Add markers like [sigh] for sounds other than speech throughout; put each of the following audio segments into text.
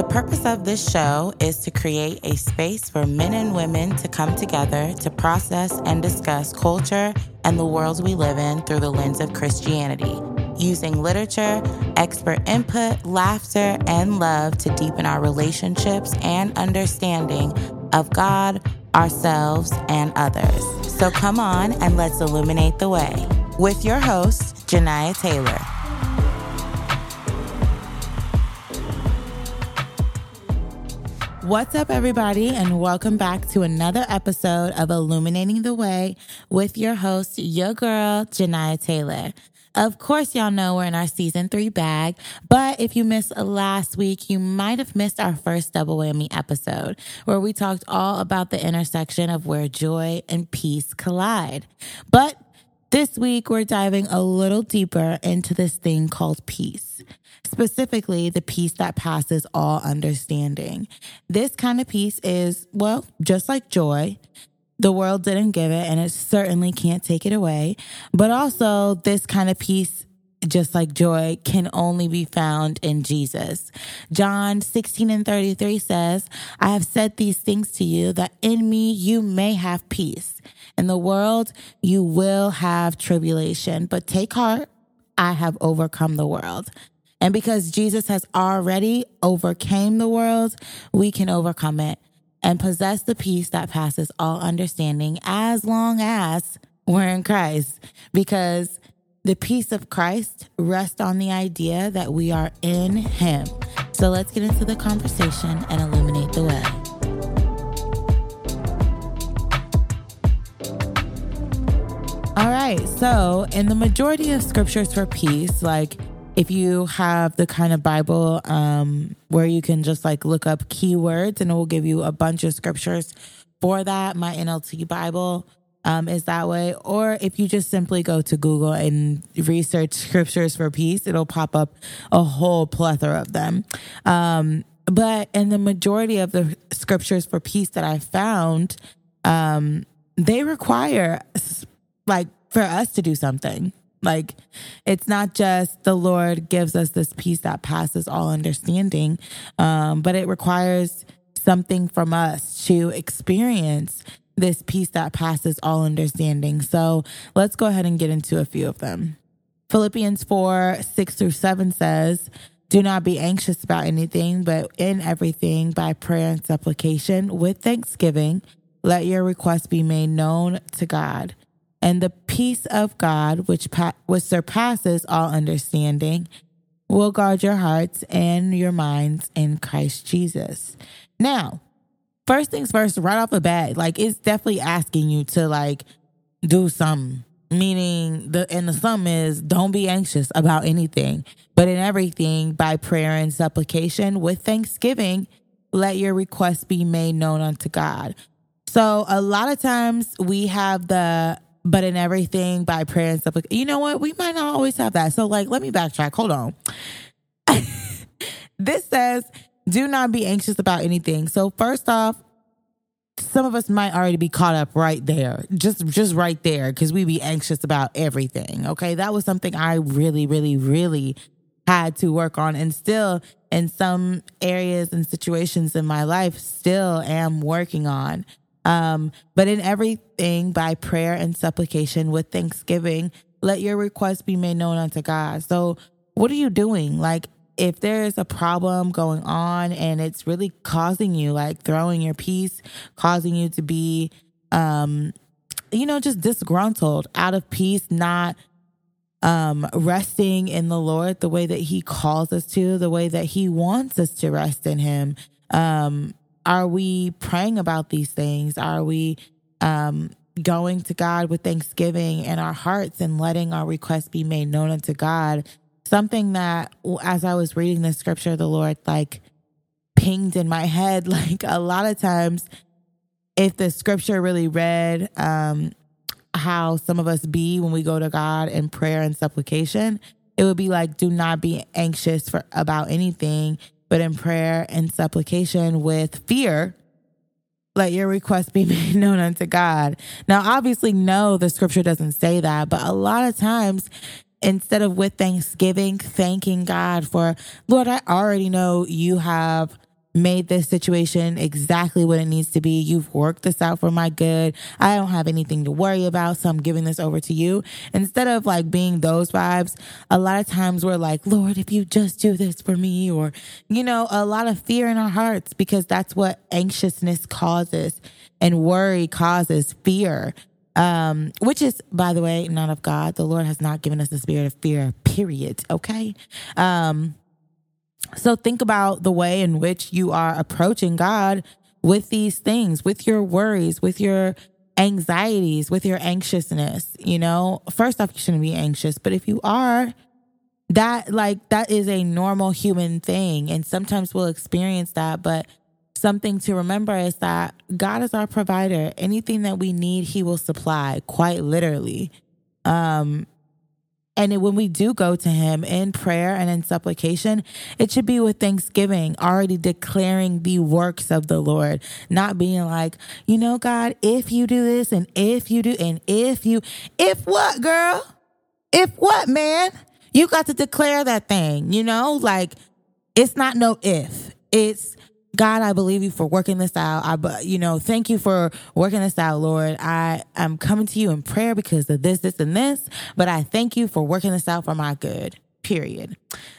The purpose of this show is to create a space for men and women to come together to process and discuss culture and the worlds we live in through the lens of Christianity, using literature, expert input, laughter, and love to deepen our relationships and understanding of God, ourselves, and others. So come on and let's illuminate the way with your host, Janiyah Taylor. What's up, everybody, and welcome back to another episode of Illuminating the Way with your host, your girl, Janiyah Taylor. Of course, y'all know we're in our season three bag, but if you missed last week, you might have missed our first double whammy episode where we talked all about the intersection of where joy and peace collide. But this week, we're diving a little deeper into this thing called peace specifically the peace that passes all understanding. This kind of peace is, well, just like joy. The world didn't give it, and it certainly can't take it away. But also, this kind of peace just like joy, can only be found in Jesus. John 16 and 33 says, I have said these things to you that in me you may have peace. In the world you will have tribulation, but take heart, I have overcome the world. And because Jesus has already overcame the world, we can overcome it and possess the peace that passes all understanding as long as we're in Christ. Because the peace of Christ rests on the idea that we are in Him. So let's get into the conversation and illuminate the way. All right, so in the majority of scriptures for peace, like if you have the kind of Bible um, where you can just like look up keywords and it will give you a bunch of scriptures for that, my NLT Bible um, is that way. Or if you just simply go to Google and research scriptures for peace, it'll pop up a whole plethora of them. Um, but in the majority of the scriptures for peace that I found, um, they require like for us to do something. Like it's not just the Lord gives us this peace that passes all understanding, um, but it requires something from us to experience this peace that passes all understanding. So let's go ahead and get into a few of them. Philippians 4 6 through 7 says, Do not be anxious about anything, but in everything, by prayer and supplication, with thanksgiving, let your requests be made known to God and the peace of God, which, pa- which surpasses all understanding, will guard your hearts and your minds in Christ Jesus. Now, first things first, right off the bat, like it's definitely asking you to like do something. Meaning the and the sum is don't be anxious about anything, but in everything by prayer and supplication with thanksgiving, let your requests be made known unto God. So a lot of times we have the but in everything by prayer and stuff. Like, you know what? We might not always have that. So, like, let me backtrack. Hold on. [laughs] this says, do not be anxious about anything. So, first off, some of us might already be caught up right there, just just right there, because we be anxious about everything. Okay, that was something I really, really, really had to work on, and still in some areas and situations in my life, still am working on. Um, but in everything by prayer and supplication with thanksgiving, let your requests be made known unto God. So, what are you doing? Like, if there's a problem going on and it's really causing you, like throwing your peace, causing you to be, um, you know, just disgruntled, out of peace, not um, resting in the Lord the way that He calls us to, the way that He wants us to rest in Him. Um, are we praying about these things? Are we um, going to God with thanksgiving in our hearts and letting our requests be made known unto God? Something that, as I was reading the scripture, the Lord like pinged in my head. [laughs] Like a lot of times, if the scripture really read um, how some of us be when we go to God in prayer and supplication, it would be like, do not be anxious for about anything but in prayer and supplication with fear, let your request be [laughs] made known unto God. Now, obviously, no, the scripture doesn't say that, but a lot of times, instead of with thanksgiving, thanking God for, Lord, I already know you have made this situation exactly what it needs to be. You've worked this out for my good. I don't have anything to worry about, so I'm giving this over to you. Instead of like being those vibes, a lot of times we're like, Lord, if you just do this for me, or, you know, a lot of fear in our hearts because that's what anxiousness causes and worry causes fear. Um, which is, by the way, not of God. The Lord has not given us the spirit of fear, period. Okay. Um, so think about the way in which you are approaching God with these things, with your worries, with your anxieties, with your anxiousness. You know, first off, you shouldn't be anxious, but if you are, that like that is a normal human thing. And sometimes we'll experience that, but something to remember is that God is our provider. Anything that we need, He will supply, quite literally. Um, and when we do go to Him in prayer and in supplication, it should be with thanksgiving, already declaring the works of the Lord, not being like, you know, God, if you do this and if you do, and if you, if what, girl? If what, man? You got to declare that thing, you know? Like, it's not no if, it's God, I believe you for working this out. I, you know, thank you for working this out, Lord. I am coming to you in prayer because of this, this, and this, but I thank you for working this out for my good. Period.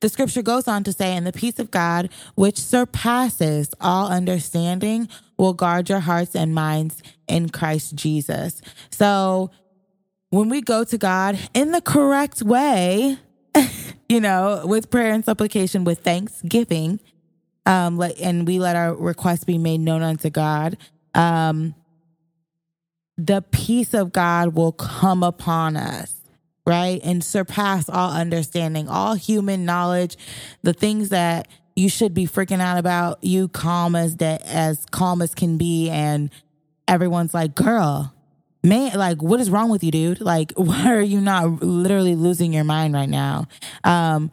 The scripture goes on to say, and the peace of God, which surpasses all understanding, will guard your hearts and minds in Christ Jesus. So when we go to God in the correct way, [laughs] you know, with prayer and supplication, with thanksgiving, um, let, and we let our requests be made known unto God, um, the peace of God will come upon us, right? And surpass all understanding, all human knowledge, the things that you should be freaking out about, you calm as that as calm as can be, and everyone's like, girl, man, like, what is wrong with you, dude? Like, [laughs] why are you not literally losing your mind right now? Um,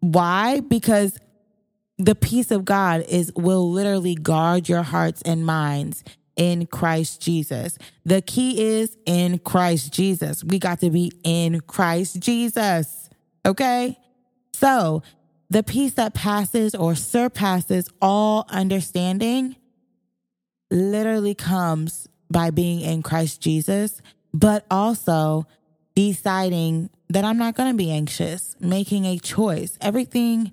why? Because the peace of God is will literally guard your hearts and minds in Christ Jesus. The key is in Christ Jesus. We got to be in Christ Jesus. Okay? So, the peace that passes or surpasses all understanding literally comes by being in Christ Jesus, but also deciding that I'm not going to be anxious, making a choice. Everything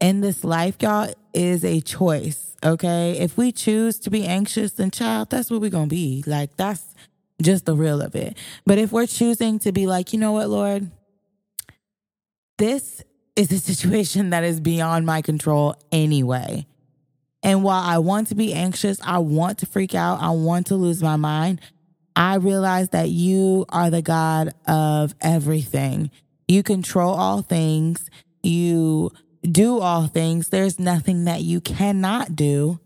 in this life, y'all, is a choice. Okay. If we choose to be anxious, then child, that's what we're to be. Like, that's just the real of it. But if we're choosing to be like, you know what, Lord, this is a [laughs] situation that is beyond my control anyway. And while I want to be anxious, I want to freak out, I want to lose my mind, I realize that you are the God of everything. You control all things. You do all things. There's nothing that you cannot do.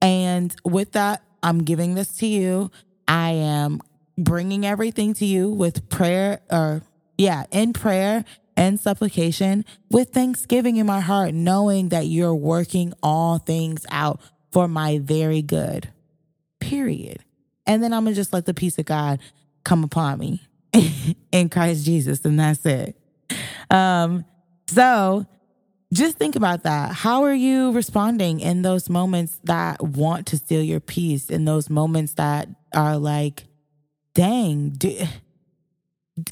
And with that, I'm giving this to you. I am bringing everything to you with prayer or, yeah, in prayer and supplication with thanksgiving in my heart, knowing that you're working all things out for my very good. Period. And then I'm going to just let the peace of God come upon me [laughs] in Christ Jesus. And that's it. Um, so just think about that. How are you responding in those moments that want to steal your peace, in those moments that are like, dang, do,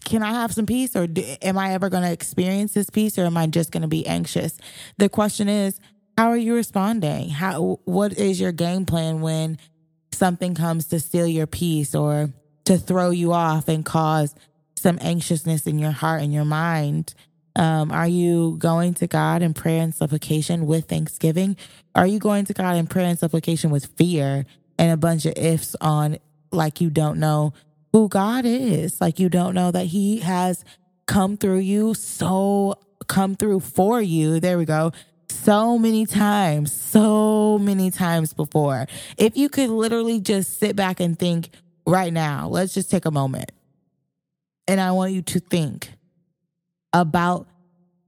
can I have some peace or do, am I ever going to experience this peace or am I just going to be anxious? The question is, how are you responding? How what is your game plan when something comes to steal your peace or to throw you off and cause some anxiousness in your heart and your mind? Um, are you going to God in prayer and supplication with thanksgiving? Are you going to God in prayer and supplication with fear and a bunch of ifs on like you don't know who God is? Like you don't know that He has come through you, so come through for you. There we go. So many times, so many times before. If you could literally just sit back and think right now, let's just take a moment. And I want you to think about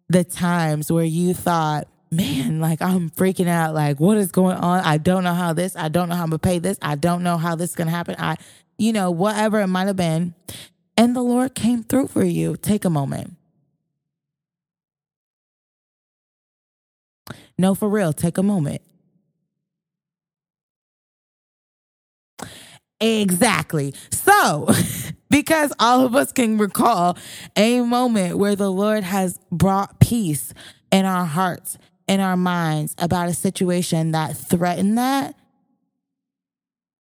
the times where you thought, man, like I'm freaking out. Like, what is going on? I don't know how this, I don't know how I'm gonna pay this. I don't know how this is gonna happen. I, you know, whatever it might have been. And the Lord came through for you. Take a moment. No, for real, take a moment. Exactly. So, [laughs] because all of us can recall a moment where the Lord has brought peace in our hearts, in our minds about a situation that threatened that,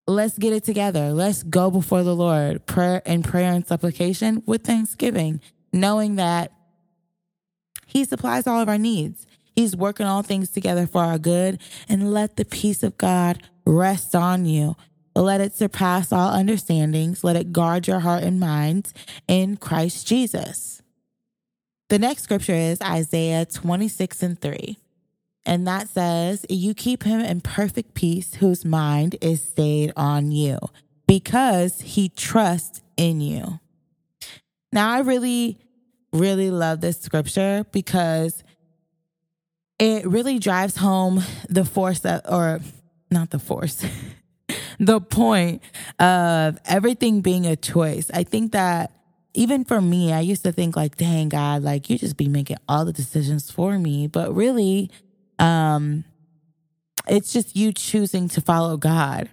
let's get it together. Let's go before the Lord, prayer and prayer and supplication with thanksgiving, knowing that He supplies all of our needs. He's working all things together for our good, and let the peace of God rest on you. Let it surpass all understandings. Let it guard your heart and minds in Christ Jesus. The next scripture is Isaiah 26 and 3. And that says, You keep him in perfect peace whose mind is stayed on you because he trusts in you. Now, I really, really love this scripture because it really drives home the force that, or not the force, [laughs] the point of everything being a choice. I think that even for me, I used to think like, dang God, like you just be making all the decisions for me. But really, um, it's just you choosing to follow God,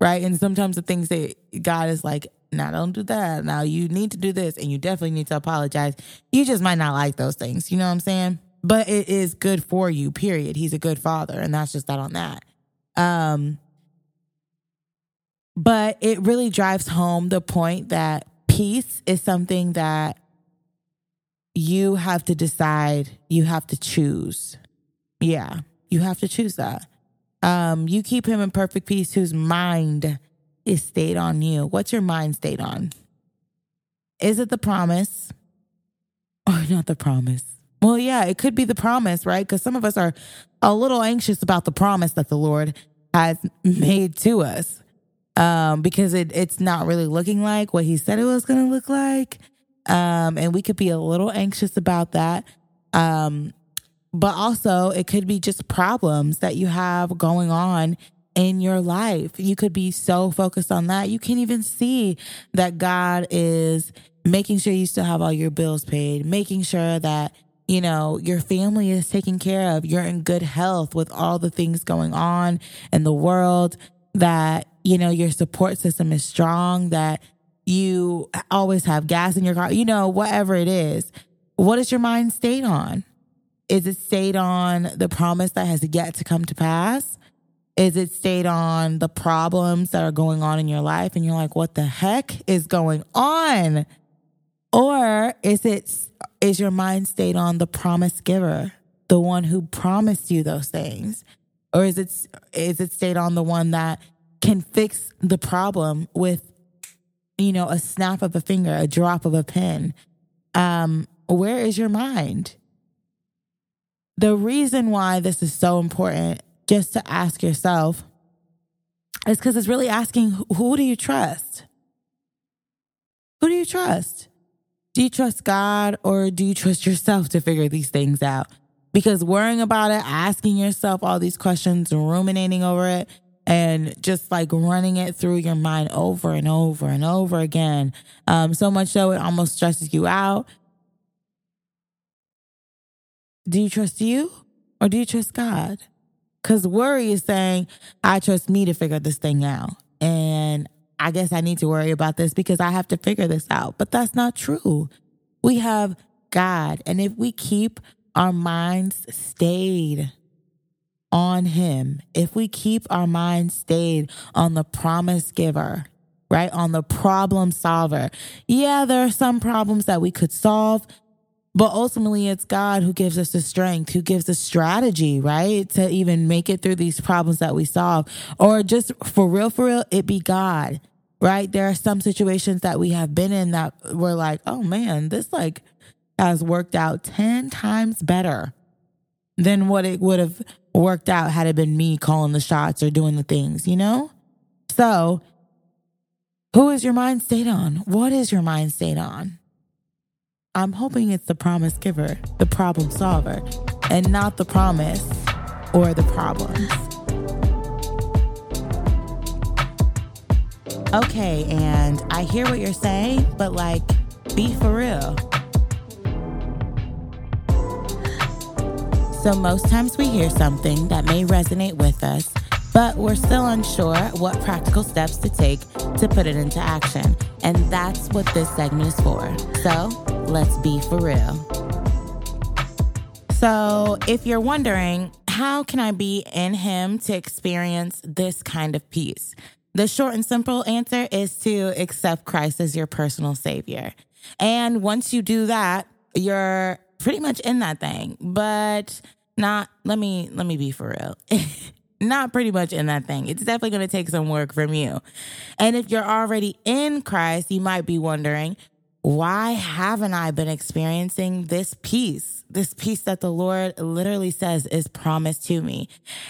right? And sometimes the things that God is like, now don't do that. Now you need to do this and you definitely need to apologize. You just might not like those things. You know what I'm saying? But it is good for you, period. He's a good father. And that's just that on that. Um, but it really drives home the point that peace is something that you have to decide, you have to choose. Yeah, you have to choose that. Um, you keep him in perfect peace whose mind is stayed on you. What's your mind stayed on? Is it the promise [laughs] or not the promise? Well, yeah, it could be the promise, right? Because some of us are a little anxious about the promise that the Lord has [laughs] made to us um, because it, it's not really looking like what He said it was going to look like. Um, and we could be a little anxious about that. Um, but also it could be just problems that you have going on in your life. You could be so focused on that. You can't even see that God is making sure you still have all your bills paid, making sure that, you know, your family is taken care of, you're in good health with all the things going on in the world, that, you know, your support system is strong, that you always have gas in your car, you know, whatever it is. What is your mind stayed on? Is it stayed on the promise that has yet to come to pass? Is it stayed on the problems that are going on in your life and you're like, what the heck is going on? Or is it is your mind stayed on the promise giver, the one who promised you those things? Or is it is it stayed on the one that can fix the problem with you know a snap of a finger, a drop of a pen? Um, where is your mind? the reason why this is so important just to ask yourself is because it's really asking who do you trust? Who do you trust? Do you trust God or do you trust yourself to figure these things out? Because worrying about it, asking yourself all these questions, ruminating over it, and just like running it through your mind over and over and over again, um, so much so it almost stresses you out do you trust you or do you trust God? Because worry is saying, I trust me to figure this thing out. And I guess I need to worry about this because I have to figure this out. But that's not true. We have God. And if we keep our minds stayed on Him, if we keep our mind stayed on the promise giver, right? On the problem solver. Yeah, there are some problems that we could solve, but ultimately, it's God who gives us the strength, who gives the strategy, right? To even make it through these problems that we solve. Or just for real, for real, it be God, right? There are some situations that we have been in that we're like, oh man, this like has worked out 10 times better than what it would have worked out had it been me calling the shots or doing the things, you know? So, who is your mind state on? What is your mind state on? I'm hoping it's the promise giver, the problem solver, and not the promise or the problems. Okay, and I hear what you're saying, but like, be for real. So, most times we hear something that may resonate with us, but we're still unsure what practical steps to take to put it into action. And that's what this segment is for. So let's be for real. So, if you're wondering, how can I be in Him to experience this kind of peace? The short and simple answer is to accept Christ as your personal Savior. And once you do that, you're pretty much in that thing. But not let me let me be for real. [laughs] not pretty much in that thing. It's definitely going to take some work from you. And if you're already in Christ, you might be wondering, why haven't I been experiencing this peace? This peace that the Lord literally says is promised to me.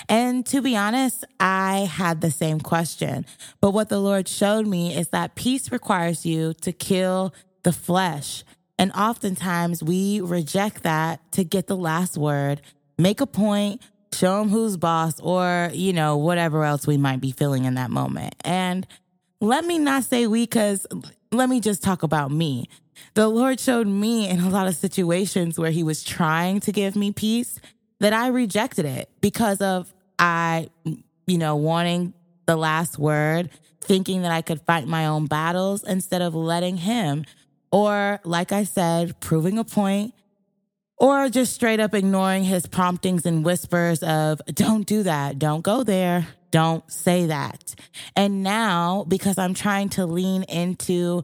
And to be honest, I had the same question. But what the Lord showed me is that peace requires you to kill the flesh. And oftentimes we reject that to get the last word, make a point, show them who's boss, or, you know, whatever else we might be feeling in that moment. And let me not say we, because let me just talk about me. The Lord showed me in a lot of situations where He was trying to give me peace that I rejected it because of I, you know, wanting the last word, thinking that I could fight my own battles instead of letting Him. Or, like I said, proving a point or just straight up ignoring his promptings and whispers of, don't do that, don't go there, don't say that. And now, because I'm trying to lean into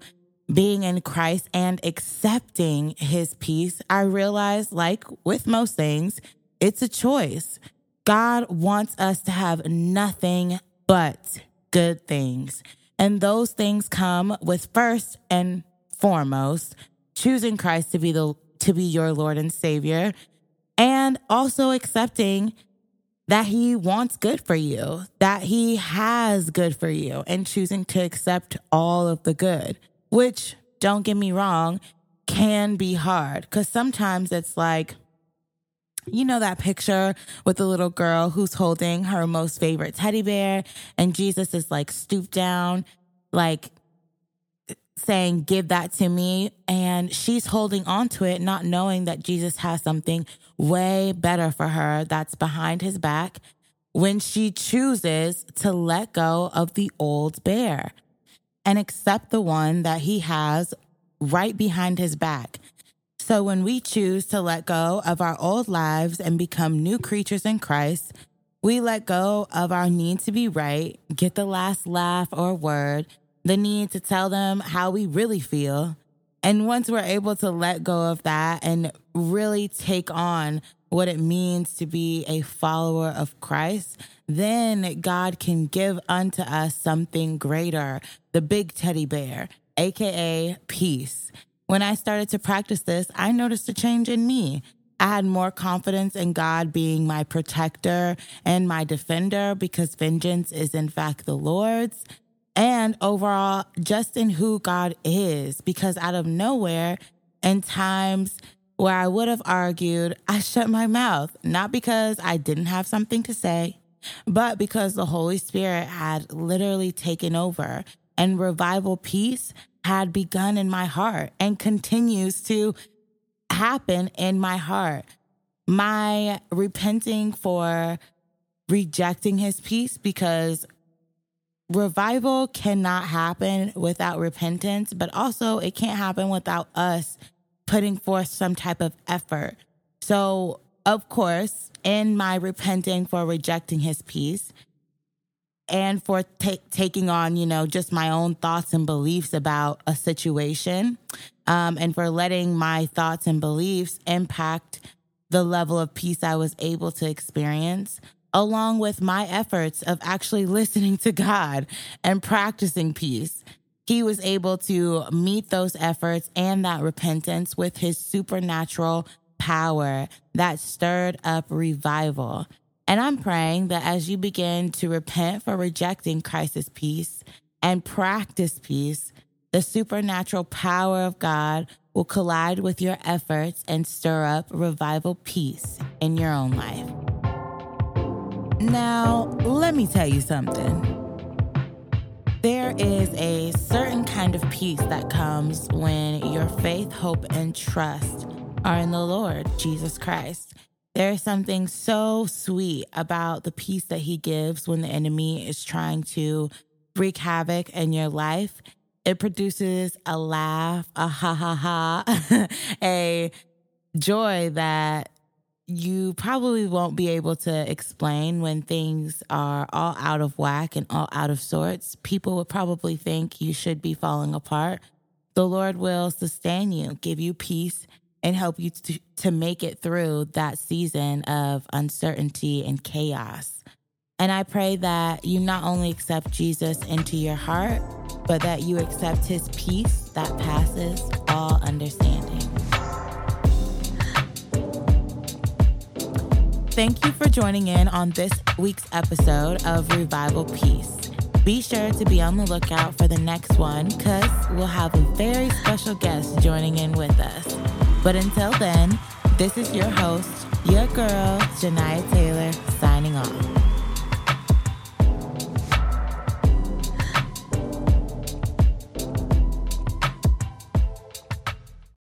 being in Christ and accepting his peace, I realize, like with most things, it's a choice. God wants us to have nothing but good things. And those things come with first and foremost choosing Christ to be the to be your Lord and Savior, and also accepting that He wants good for you, that He has good for you, and choosing to accept all of the good, which, don't get me wrong, can be hard. Because sometimes it's like, you know that picture with the little girl who's holding her most favorite teddy bear and Jesus is like stooped down like saying, Give that to me. And she's holding on to it, not knowing that Jesus has something way better for her that's behind his back when she chooses to let go of the old bear and accept the one that he has right behind his back. So when we choose to let go of our old lives and become new creatures in Christ, we let go of our need to be right, get the last laugh or word, the need to tell them how we really feel. And once we're able to let go of that and really take on what it means to be a follower of Christ, then God can give unto us something greater, the big teddy bear, AKA peace. When I started to practice this, I noticed a change in me. I had more confidence in God being my protector and my defender because vengeance is in fact the Lord's and overall just in who God is. Because out of nowhere, in times where I would have argued, I shut my mouth, not because I didn't have something to say, but because the Holy Spirit had literally taken over and revival peace had begun in my heart and continues to happen in my heart. My repenting for rejecting his peace because revival cannot happen without repentance, but also it can't happen without us putting forth some type of effort. So, of course, in my repenting for rejecting his peace and for t- taking on, you know, just my own thoughts and beliefs about a situation, um, and for letting my thoughts and beliefs impact the level of peace I was able to experience along with my efforts of actually listening to God and practicing peace. He was able to meet those efforts and that repentance with his supernatural power that stirred up revival. And I'm praying that as you begin to repent for rejecting Christ's peace and practice peace, the supernatural power of God will collide with your efforts and stir up revival peace in your own life. Now, let me tell you something. There is a certain kind of peace that comes when your faith, hope, and trust are in the Lord Jesus Christ. There's something so sweet about the peace that he gives when the enemy is trying to wreak havoc in your life. It produces a laugh, a ha ha ha, [laughs] a joy that you probably won't be able to explain when things are all out of whack and all out of sorts. People would probably think you should be falling apart. The Lord will sustain you, give you peace, and help you to, to make it through that season of uncertainty and chaos. And I pray that you not only accept Jesus into your heart, but that you accept his peace that passes all understanding. Thank you for joining in on this week's episode of Revival Peace. Be sure to be on the lookout for the next one because we'll have a very special guest joining in with us. But until then, this is your host, your girl, Janiyah Taylor, signing off.